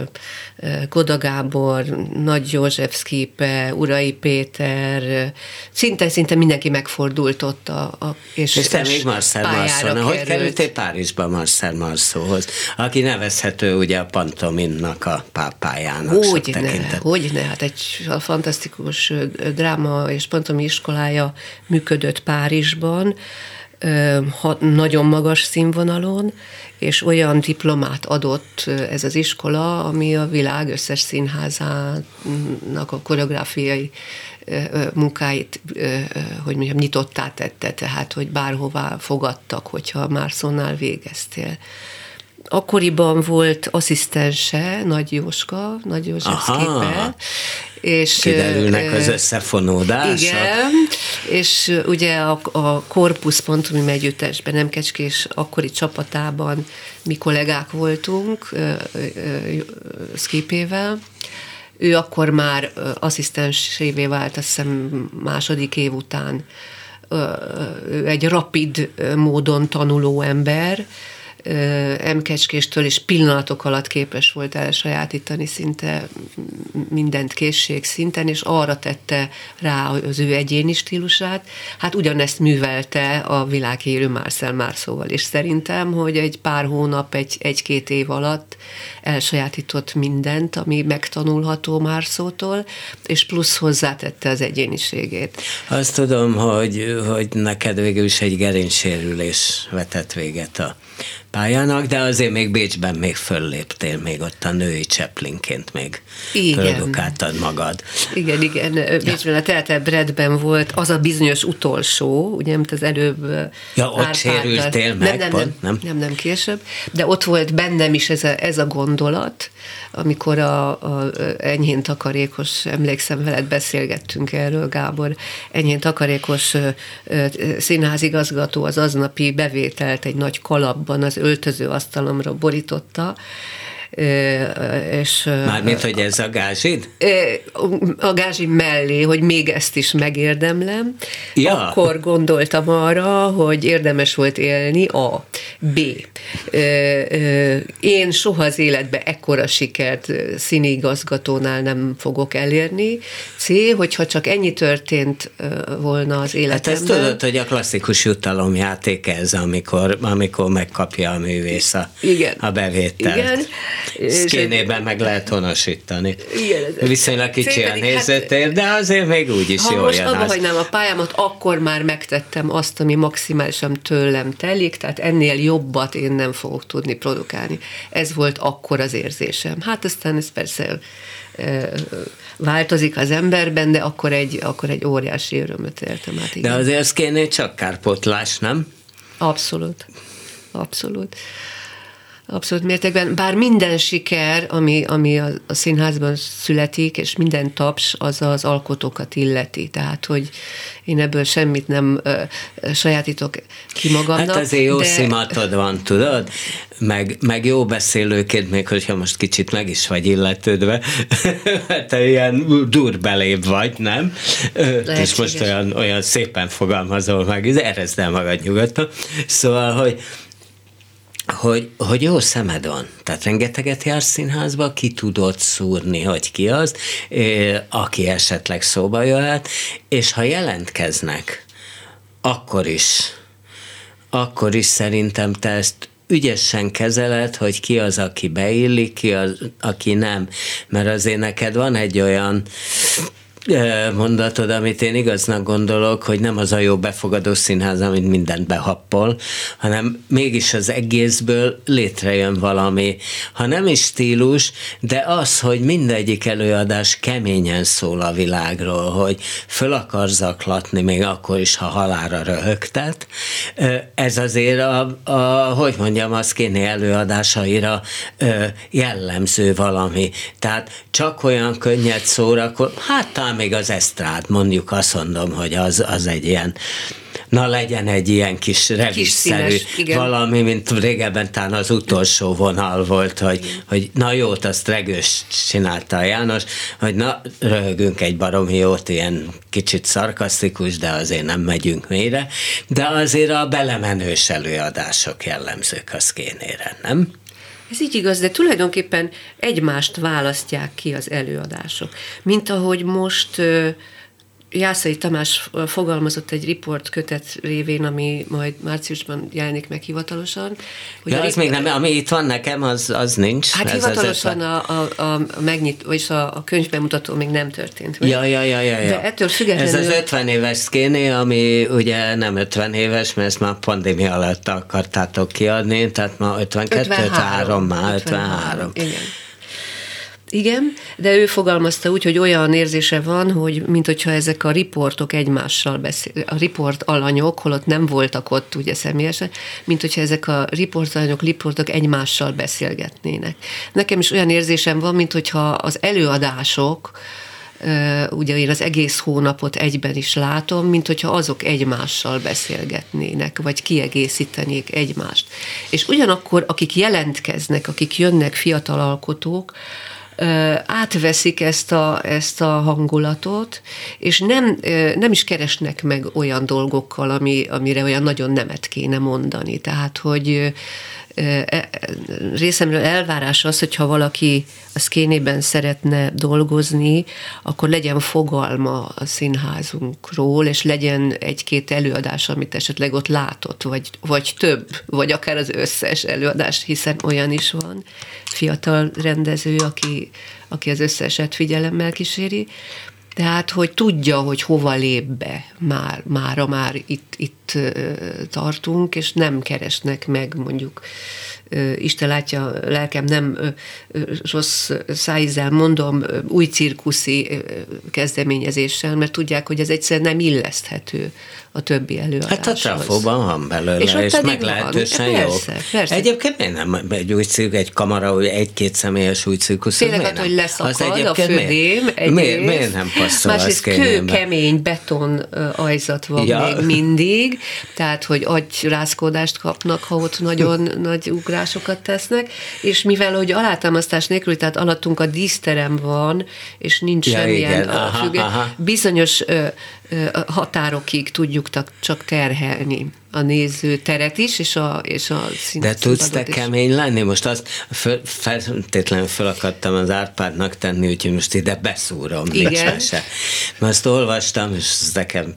Goda Gábor, Nagy József Szkipe, Urai Péter, szinte-szinte mindenki megfordult ott. A, a, és, és te még Marcel Marceau, hogy kerültél Párizsba Marcel Marceauhoz, aki nevezhető ugye a pantominnak a pápájának. Hogy ne, hogy ne, hát egy fantasztikus dráma és pantomi iskolája működött Párizsban, nagyon magas színvonalon, és olyan diplomát adott ez az iskola, ami a világ összes színházának a koreográfiai munkáit, hogy mondjam, nyitottá tette, tehát, hogy bárhová fogadtak, hogyha Márszonnál végeztél. Akkoriban volt asszisztense, Nagy Jóska, Nagy József Képe, és, Kiderülnek az összefonódások. Igen, és ugye a, a Corpus Pontumi együttesben, nem Kecskés akkori csapatában mi kollégák voltunk Skipével, ő akkor már asszisztensévé vált, azt hiszem második év után. Ő egy rapid módon tanuló ember, emkecskéstől, és pillanatok alatt képes volt elsajátítani szinte mindent készség szinten, és arra tette rá az ő egyéni stílusát. Hát ugyanezt művelte a világérő Marcel Marceauval, és szerintem, hogy egy pár hónap, egy, egy-két év alatt elsajátított mindent, ami megtanulható Marceautól, és plusz hozzátette az egyéniségét. Azt tudom, hogy, hogy neked végül is egy gerincsérülés vetett véget a pályának, de azért még Bécsben még fölléptél, még ott a női Chaplinként még produkáltad magad. Igen, igen. Bécsben a Telte Bredben volt az a bizonyos utolsó, ugye, amit az előbb Ja, ott sérültél meg, nem, nem, pont, nem, nem, nem, nem, később, de ott volt bennem is ez a, ez a gondolat, amikor a, a enyhén takarékos, emlékszem veled beszélgettünk erről, Gábor, enyhén takarékos színházigazgató az aznapi bevételt egy nagy kalapban az öltöző asztalomra borította, és, Mármint, hogy ez a gázsid? A gázsi mellé, hogy még ezt is megérdemlem. Ja. Akkor gondoltam arra, hogy érdemes volt élni, A. B. Én soha az életbe ekkora sikert színigazgatónál nem fogok elérni. C. Hogyha csak ennyi történt volna az életemben. Hát ezt tudod, hogy a klasszikus jutalomjáték ez, amikor, amikor megkapja a művész a, Igen. a bevételt. Igen. Szkénében meg lehet honosítani. Igen, Viszonylag kicsi a nézőtér, hát, de azért még úgy is jól most abba hagynám a pályámat, akkor már megtettem azt, ami maximálisan tőlem telik, tehát ennél jobbat én nem fogok tudni produkálni. Ez volt akkor az érzésem. Hát aztán ez persze változik az emberben, de akkor egy, akkor egy óriási örömöt éltem át. Igen. De azért kéne csak kárpotlás, nem? Abszolút. Abszolút. Abszolút mértékben. Bár minden siker, ami, ami a, a színházban születik, és minden taps, az az alkotókat illeti. Tehát, hogy én ebből semmit nem ö, sajátítok ki magamnak. Hát azért jó de... szimatod van, tudod? Meg, meg jó beszélőként, még hogyha most kicsit meg is vagy illetődve, te ilyen durbelébb vagy, nem? Lehetséges. És most olyan, olyan szépen fogalmazol meg, erezd el magad nyugodtan. Szóval, hogy hogy, hogy jó szemed van. Tehát rengeteget jársz színházba, ki tudod szúrni, hogy ki az, aki esetleg szóba jöhet, és ha jelentkeznek, akkor is, akkor is szerintem te ezt ügyesen kezeled, hogy ki az, aki beillik, ki az, aki nem. Mert azért neked van egy olyan mondatod, amit én igaznak gondolok, hogy nem az a jó befogadó színház, amit mindent behappol, hanem mégis az egészből létrejön valami, ha nem is stílus, de az, hogy mindegyik előadás keményen szól a világról, hogy föl akar zaklatni, még akkor is, ha halára röhögtet. Ez azért a, a hogy mondjam, az kéne előadásaira jellemző valami. Tehát csak olyan könnyed szórakor, hát talán még az esztrád, mondjuk azt mondom, hogy az, az egy ilyen na legyen egy ilyen kis revisszerű valami, mint régebben talán az utolsó vonal volt, hogy, hogy na jót, azt regős csinálta a János, hogy na röhögünk egy baromi jót, ilyen kicsit szarkasztikus, de azért nem megyünk mélyre, de azért a belemenős előadások jellemzők a szkénére, nem? Ez így igaz, de tulajdonképpen egymást választják ki az előadások. Mint ahogy most Jászai Tamás fogalmazott egy riport kötet révén, ami majd márciusban jelenik meg hivatalosan. Hogy ja, a riport... még nem, ami itt van nekem, az, az nincs. Hát ez hivatalosan a, a, a, a megnyit, vagyis a, a könyvbemutató még nem történt meg. Ja, ja, ja, ja, ja. De ettől függetlenül... Ez az 50 éves szkéné, ami ugye nem 50 éves, mert ezt már pandémia alatt akartátok kiadni, tehát ma 52, 53, 53 már 53. 53. Igen. Igen, de ő fogalmazta úgy, hogy olyan érzése van, hogy mint hogyha ezek a riportok egymással beszél, a riport alanyok, holott nem voltak ott ugye személyesen, mint hogyha ezek a riport alanyok, riportok egymással beszélgetnének. Nekem is olyan érzésem van, mint hogyha az előadások, ugye én az egész hónapot egyben is látom, mint hogyha azok egymással beszélgetnének, vagy kiegészítenék egymást. És ugyanakkor, akik jelentkeznek, akik jönnek fiatal alkotók, átveszik ezt a, ezt a hangulatot, és nem, nem is keresnek meg olyan dolgokkal, ami, amire olyan nagyon nemet kéne mondani. Tehát, hogy részemről elvárás az, hogyha valaki a szkénében szeretne dolgozni, akkor legyen fogalma a színházunkról, és legyen egy-két előadás, amit esetleg ott látott, vagy, vagy több, vagy akár az összes előadás, hiszen olyan is van. Fiatal rendező, aki, aki az összeset figyelemmel kíséri, tehát, hogy tudja, hogy hova lép be. Már, mára már itt, itt tartunk, és nem keresnek meg mondjuk Isten látja, lelkem nem rossz szájízzel mondom, új cirkuszi kezdeményezéssel, mert tudják, hogy ez egyszerűen nem illeszthető a többi előadáshoz. Hát a trafóban van belőle, és, és meglehetősen jó. Persze, persze. Egyébként miért nem egy új cirk, egy kamara, hogy egy-két személyes új cirkusz? Tényleg attól, hogy leszakad a födém. Miért, miért, miért nem passzol Másrészt kő, kemény beton ajzat van ja. még mindig, tehát, hogy agyrázkódást kapnak, ha ott nagyon nagy ugrásokat tesznek, és mivel, hogy alátámasztás nélkül, tehát alattunk a díszterem van, és nincs ja, semmilyen igen. Aha, aha. bizonyos határokig tudjuk csak terhelni a néző teret is, és a, és a szín, De tudsz te is. kemény lenni? Most azt föl, feltétlenül felakadtam az Árpádnak tenni, úgyhogy most ide beszúrom. Igen. Se. Mert azt olvastam, és nekem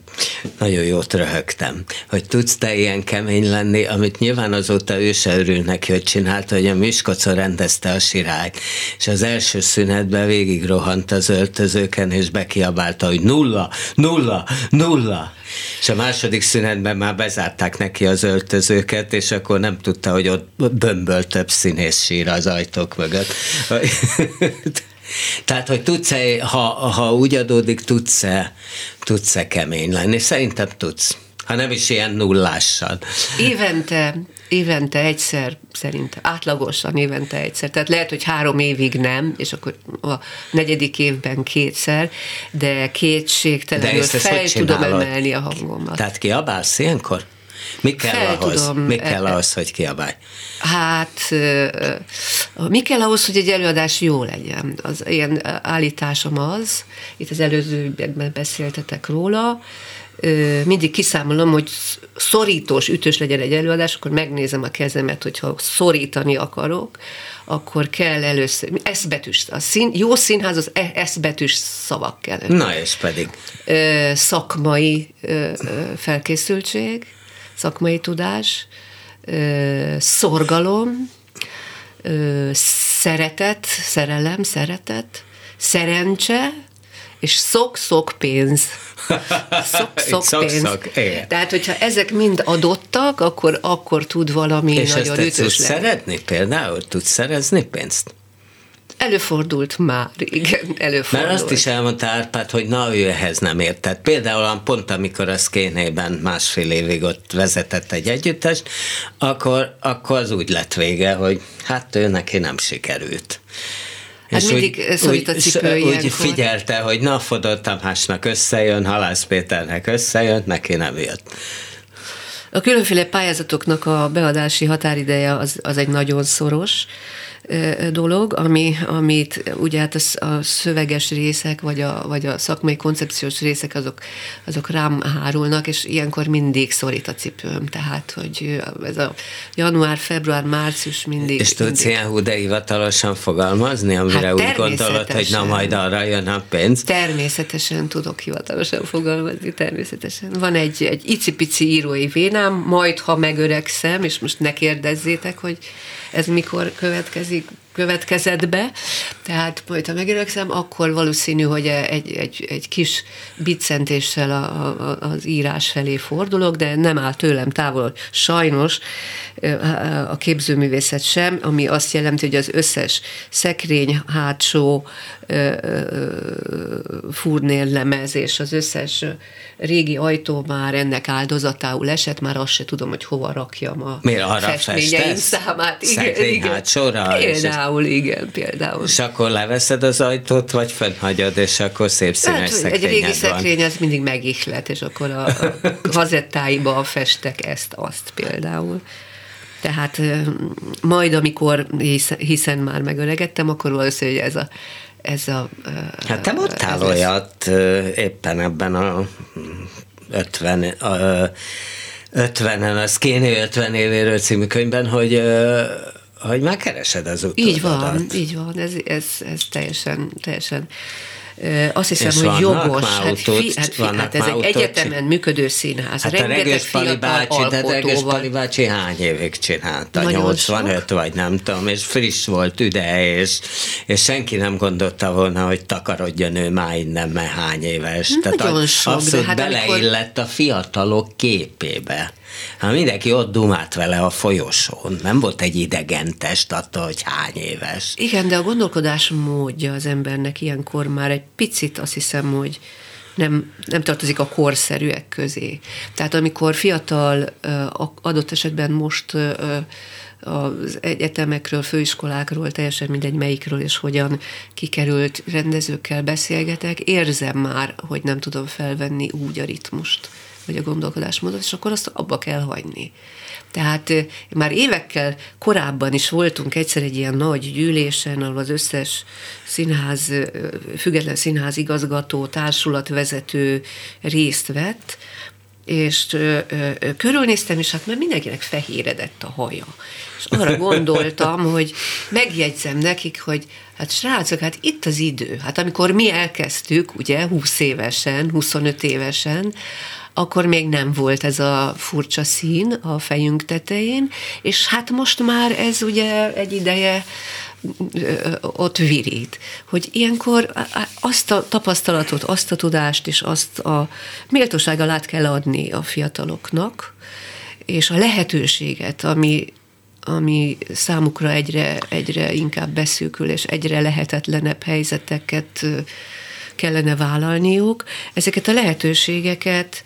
nagyon jót röhögtem, hogy tudsz te ilyen kemény lenni, amit nyilván azóta ő se örül neki, hogy csinálta, hogy a Miskolcon rendezte a sirályt, és az első szünetben végig rohant az öltözőken, és bekiabálta, hogy nulla, nulla, nulla. És a második szünetben már bezárták neki az öltözőket, és akkor nem tudta, hogy ott bömböl több színész sír az ajtók mögött. Tehát, hogy tudsz-e, ha, ha úgy adódik, tudsz-e, tudsz-e kemény lenni? Szerintem tudsz. Ha nem is ilyen nullással. Évente évente egyszer, szerintem, átlagosan évente egyszer. Tehát lehet, hogy három évig nem, és akkor a negyedik évben kétszer, de kétségtelenül de fel tudom emelni a hangomat. Tehát kiabálsz ilyenkor? Mi kell Fel ahhoz? Tudom, mi kell e- ahhoz, hogy kiabálj? Hát, mi kell ahhoz, hogy egy előadás jó legyen? Az ilyen állításom az, itt az előzőben beszéltetek róla, mindig kiszámolom, hogy szorítós, ütős legyen egy előadás, akkor megnézem a kezemet, hogyha szorítani akarok, akkor kell először, eszbetűs, a szín, jó színház az e, eszbetűs szavak kell. Na és pedig? Szakmai felkészültség, szakmai tudás, szorgalom, szeretet, szerelem, szeretet, szerencse, és szok-szok pénz. Szok-szok pénz. Szok, Tehát, hogyha ezek mind adottak, akkor, akkor tud valami és nagyon ütős lenni. szeretni például? Tudsz szerezni pénzt? Előfordult már, igen, előfordult. Mert azt is elmondta Árpád, hogy na, ő ehhez nem ért. Tehát például pont amikor a Szkénében másfél évig ott vezetett egy együttest, akkor, akkor az úgy lett vége, hogy hát ő neki nem sikerült. Hát és mindig úgy, szorít a cipő úgy, úgy figyelte, hogy na, Fodor Tamásnak összejön, Halász Péternek összejön, neki nem jött. A különféle pályázatoknak a beadási határideje az, az egy nagyon szoros, dolog, ami, amit ugye hát a, a szöveges részek, vagy a, vagy a szakmai koncepciós részek, azok, azok rám hárulnak, és ilyenkor mindig szorít a cipőm. Tehát, hogy ez a január, február, március mindig. És tudsz ilyen hú, de hivatalosan fogalmazni, amire hát úgy gondolod, hogy na majd arra jön a pénz? Természetesen tudok hivatalosan fogalmazni, természetesen. Van egy, egy icipici írói vénám, majd ha megöregszem, és most ne kérdezzétek, hogy ez mikor következik, következett be, tehát majd ha megörökszem, akkor valószínű, hogy egy, egy, egy kis biccentéssel a, a, az írás felé fordulok, de nem áll tőlem távol sajnos a képzőművészet sem, ami azt jelenti, hogy az összes szekrény, hátsó, furnér lemez és az összes régi ajtó már ennek áldozatául esett, már azt se tudom, hogy hova rakjam a Miért arra festményeim számát. Igen, igen. Hátsóra, például, és igen, például. És akkor leveszed az ajtót, vagy fennhagyod, és akkor szép színes hát, Egy régi szekrény, az mindig megihlet, és akkor a, a kazettáiba festek ezt, azt például. Tehát majd, amikor, hiszen már megöregettem, akkor valószínűleg ez a ez a... Hát te mondtál olyat éppen ebben a 50, a 50-en, a Skinny 50 évéről című könyvben, hogy hogy már keresed az utadat. Így van, így van, ez, ez, ez teljesen, teljesen azt hiszem, és hogy jogos. Hát, fi, hát, fi, hát ez egy egyetemen működő színház. Hát Rengeteg a Regős Pali bácsi, de Regős Pali bácsi hány évig csinálta? Nagyon 85 sok. vagy nem tudom, és friss volt üde, és, és senki nem gondolta volna, hogy takarodjon ő már innen, mert hány éves. Nagyon Tehát sok, abszolút hát beleillett amikor... a fiatalok képébe. Hát mindenki ott dumált vele a folyosón. Nem volt egy idegen test attól, hogy hány éves. Igen, de a gondolkodás módja az embernek ilyenkor már egy picit azt hiszem, hogy nem, nem tartozik a korszerűek közé. Tehát amikor fiatal, adott esetben most az egyetemekről, főiskolákról, teljesen mindegy melyikről és hogyan kikerült rendezőkkel beszélgetek, érzem már, hogy nem tudom felvenni úgy a ritmust vagy a gondolkodásmódot, és akkor azt abba kell hagyni. Tehát már évekkel korábban is voltunk egyszer egy ilyen nagy gyűlésen, ahol az összes színház, független színház igazgató, társulatvezető részt vett, és ö, ö, körülnéztem, és hát már mindenkinek fehéredett a haja. És arra gondoltam, hogy megjegyzem nekik, hogy hát srácok, hát itt az idő. Hát amikor mi elkezdtük, ugye, 20 évesen, 25 évesen, akkor még nem volt ez a furcsa szín a fejünk tetején, és hát most már ez ugye egy ideje ott virít. Hogy ilyenkor azt a tapasztalatot, azt a tudást és azt a méltósággal át kell adni a fiataloknak, és a lehetőséget, ami, ami számukra egyre, egyre inkább beszűkül, és egyre lehetetlenebb helyzeteket kellene vállalniuk, ezeket a lehetőségeket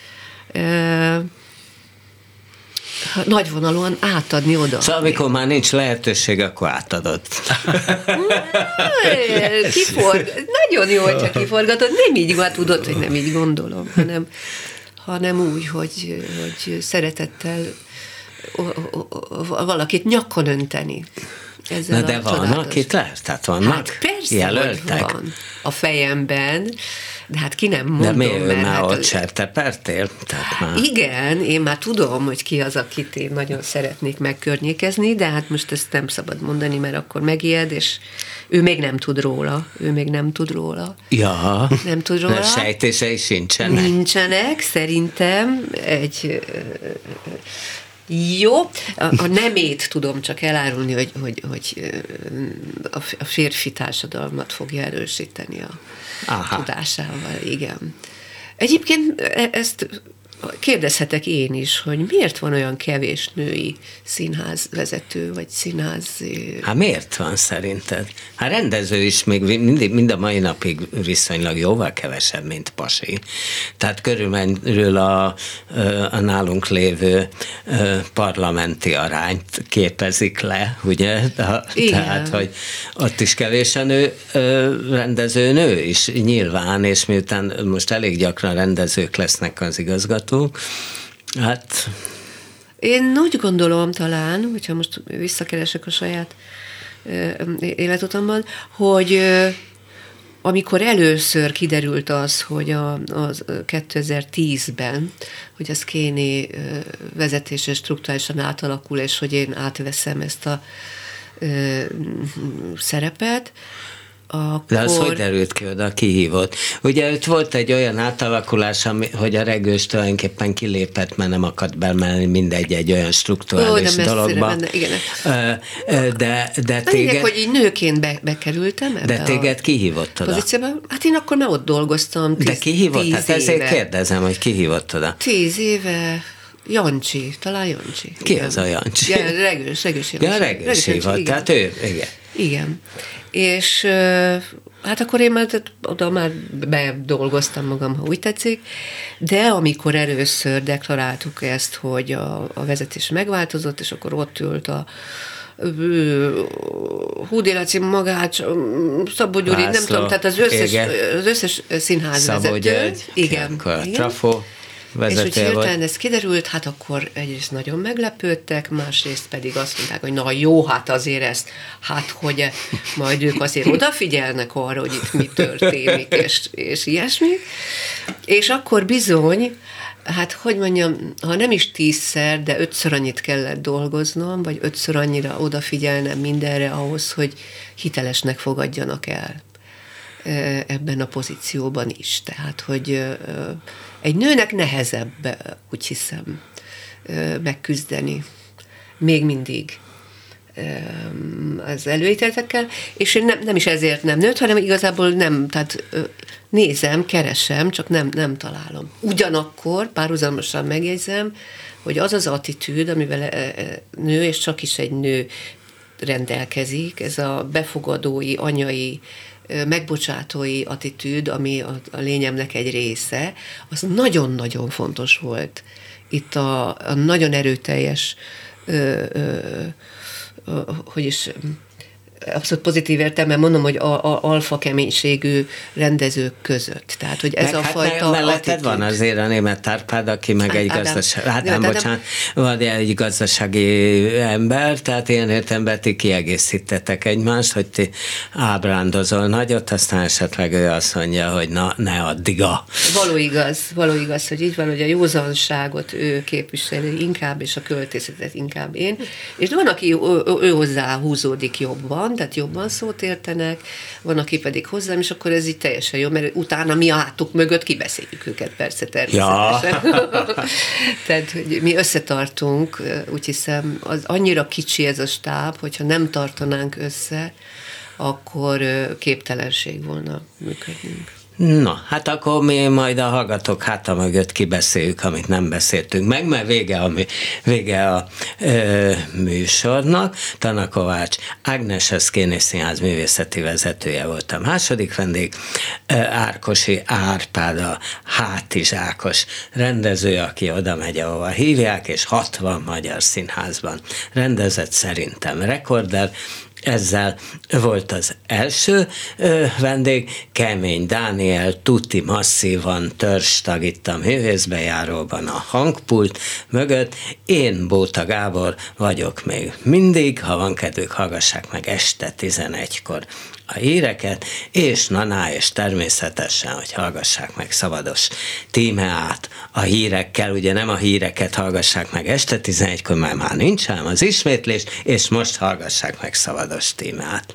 nagyvonalúan átadni oda. Szóval amikor már nincs lehetőség, akkor átadod. Kiforg... Nagyon jó, hogyha kiforgatod. Nem így van, tudod, hogy nem így gondolom, hanem, hanem úgy, hogy, hogy szeretettel valakit nyakon önteni. Ezzel Na de van, akit lehet, tehát vannak hát persze, jelöltek. Van a fejemben, de hát ki nem mondom. De mi, mert már hát, ott sertepertél? Tehát már... Igen, én már tudom, hogy ki az, akit én nagyon szeretnék megkörnyékezni, de hát most ezt nem szabad mondani, mert akkor megijed, és ő még nem tud róla. Ő még nem tud róla. Ja. Nem tud róla. Mert sejtései sincsenek. Nincsenek, szerintem egy jó, a, a nemét tudom csak elárulni, hogy, hogy, hogy a férfi társadalmat fogja erősíteni a Aha. tudásával, igen. Egyébként e, ezt kérdezhetek én is, hogy miért van olyan kevés női színházvezető, vagy színház... Hát miért van szerinted? Hát rendező is még mindig, mind a mai napig viszonylag jóval kevesebb, mint Pasi. Tehát körülbelül a, a nálunk lévő parlamenti arányt képezik le, ugye? Tehát, hogy ott is kevés a nő, rendező nő is nyilván, és miután most elég gyakran rendezők lesznek az igazgató hallgatók. Hát... Én úgy gondolom talán, hogyha most visszakeresek a saját életutamban, hogy amikor először kiderült az, hogy a, az 2010-ben, hogy az Kéni vezetése struktúrálisan átalakul, és hogy én átveszem ezt a ö, szerepet, akkor... De az hogy derült ki oda, kihívott? Ugye ott volt egy olyan átalakulás, ami, hogy a regős tulajdonképpen kilépett, mert nem akadt bemenni mindegy egy olyan struktúrális Ó, dologba. Menne, igen. De, de téged... Lényeg, hogy így nőként be, bekerültem ebbe De téged kihívott oda? Pozícióba? Hát én akkor már ott dolgoztam. Tíz, de kihívott? Hát ezért éve. kérdezem, hogy kihívott oda. Tíz éve Jancsi, talán Jancsi. Ki igen. az a Jancsi? Ja, regős, regős Jancsi. Ja, regős, regős Jancsi, tehát ő, igen. Igen. És hát akkor én már oda már bedolgoztam magam, ha úgy tetszik, de amikor először deklaráltuk ezt, hogy a, a vezetés megváltozott, és akkor ott ült a Húdi Laci, Magács, Szabó Gyuri, László, nem tudom, tehát az összes, igen. az összes színház Szabó vezető. György, igen, igen. Trafo vezető És hogy hirtelen ez kiderült, hát akkor egyrészt nagyon meglepődtek, másrészt pedig azt mondták, hogy na jó, hát azért ezt, hát hogy majd ők azért odafigyelnek arra, hogy itt mi történik, és, és ilyesmi. És akkor bizony, hát hogy mondjam, ha nem is tízszer, de ötször annyit kellett dolgoznom, vagy ötször annyira odafigyelnem mindenre ahhoz, hogy hitelesnek fogadjanak el ebben a pozícióban is. Tehát, hogy egy nőnek nehezebb, úgy hiszem, megküzdeni. Még mindig az előítéletekkel, és én nem, nem is ezért nem nőtt, hanem igazából nem, tehát nézem, keresem, csak nem, nem találom. Ugyanakkor párhuzamosan megjegyzem, hogy az az attitűd, amivel nő, és csak is egy nő rendelkezik, ez a befogadói, anyai megbocsátói attitűd, ami a, a lényemnek egy része, az nagyon-nagyon fontos volt. Itt a, a nagyon erőteljes, ö, ö, ö, hogy is abszolút pozitív értelme mondom, hogy a, a alfa keménységű rendezők között. Tehát, hogy ez meg a hát fajta melletted van azért a német Tárpád, aki meg Ádám, egy gazdaság, hát nem, bocsánat, van egy gazdasági ember, tehát ilyen értelemben ti kiegészítetek egymást, hogy ti ábrándozol nagyot, aztán esetleg ő azt mondja, hogy na, ne addig a... Való igaz, való igaz, hogy így van, hogy a józanságot ő képviseli inkább, és a költészetet inkább én, és van, aki ő, ő hozzá húzódik jobban, tehát jobban szót értenek, van, aki pedig hozzám, és akkor ez így teljesen jó, mert utána mi a hátuk mögött kibeszéljük őket persze természetesen. Ja. tehát, hogy mi összetartunk, úgy hiszem, az annyira kicsi ez a stáb, hogyha nem tartanánk össze, akkor képtelenség volna működnünk. Na, hát akkor mi majd a hallgatók háta mögött kibeszéljük, amit nem beszéltünk meg, mert vége a, vége a ö, műsornak. Tana Kovács Ágnes Eszkéni Színház művészeti vezetője volt a második vendég, ö, Árkosi Árpád a hátizsákos rendező, aki oda megy, ahova hívják, és 60 magyar színházban rendezett szerintem rekorder, ezzel volt az első ö, vendég, Kemény Dániel, tuti masszívan törstag itt a művészbejáróban a hangpult mögött. Én Bóta Gábor vagyok még mindig, ha van kedvük, hallgassák meg este 11-kor a híreket, és naná, és természetesen, hogy hallgassák meg szabados tímeát a hírekkel, ugye nem a híreket hallgassák meg este 11-kor, már már nincs ám az ismétlés, és most hallgassák meg szabados tímeát.